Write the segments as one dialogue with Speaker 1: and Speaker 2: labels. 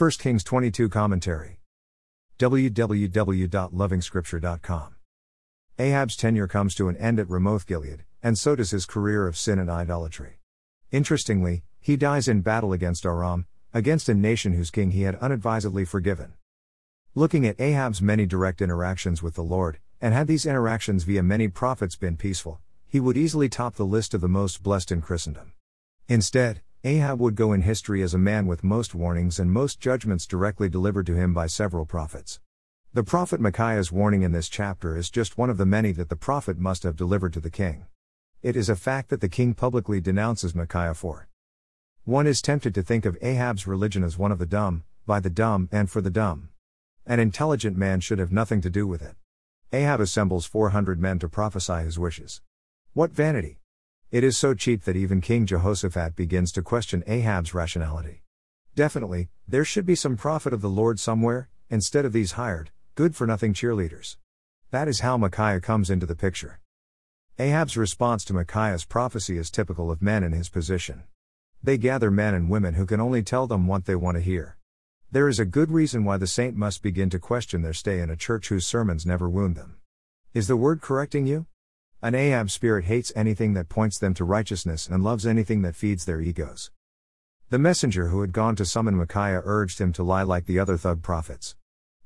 Speaker 1: 1 Kings 22 Commentary. www.lovingscripture.com. Ahab's tenure comes to an end at Ramoth Gilead, and so does his career of sin and idolatry. Interestingly, he dies in battle against Aram, against a nation whose king he had unadvisedly forgiven. Looking at Ahab's many direct interactions with the Lord, and had these interactions via many prophets been peaceful, he would easily top the list of the most blessed in Christendom. Instead, Ahab would go in history as a man with most warnings and most judgments directly delivered to him by several prophets. The prophet Micaiah's warning in this chapter is just one of the many that the prophet must have delivered to the king. It is a fact that the king publicly denounces Micaiah for. One is tempted to think of Ahab's religion as one of the dumb, by the dumb, and for the dumb. An intelligent man should have nothing to do with it. Ahab assembles 400 men to prophesy his wishes. What vanity! It is so cheap that even King Jehoshaphat begins to question Ahab's rationality. Definitely, there should be some prophet of the Lord somewhere, instead of these hired, good for nothing cheerleaders. That is how Micaiah comes into the picture. Ahab's response to Micaiah's prophecy is typical of men in his position. They gather men and women who can only tell them what they want to hear. There is a good reason why the saint must begin to question their stay in a church whose sermons never wound them. Is the word correcting you? An Ahab spirit hates anything that points them to righteousness and loves anything that feeds their egos. The messenger who had gone to summon Micaiah urged him to lie like the other thug prophets.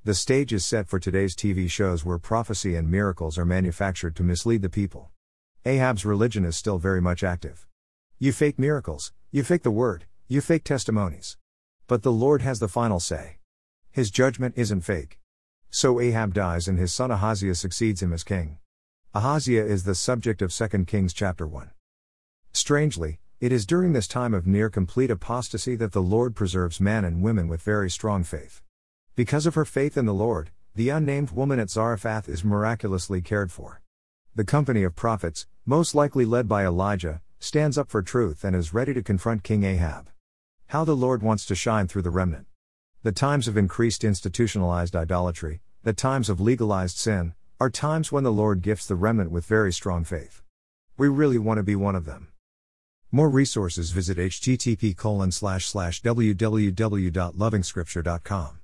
Speaker 1: The stage is set for today's TV shows where prophecy and miracles are manufactured to mislead the people. Ahab's religion is still very much active. You fake miracles, you fake the word, you fake testimonies. But the Lord has the final say. His judgment isn't fake. So Ahab dies and his son Ahaziah succeeds him as king. Ahaziah is the subject of 2 Kings chapter 1. Strangely, it is during this time of near complete apostasy that the Lord preserves men and women with very strong faith. Because of her faith in the Lord, the unnamed woman at Zarephath is miraculously cared for. The company of prophets, most likely led by Elijah, stands up for truth and is ready to confront King Ahab. How the Lord wants to shine through the remnant. The times of increased institutionalized idolatry, the times of legalized sin, are times when the Lord gifts the remnant with very strong faith. We really want to be one of them. More resources visit http www.lovingscripture.com.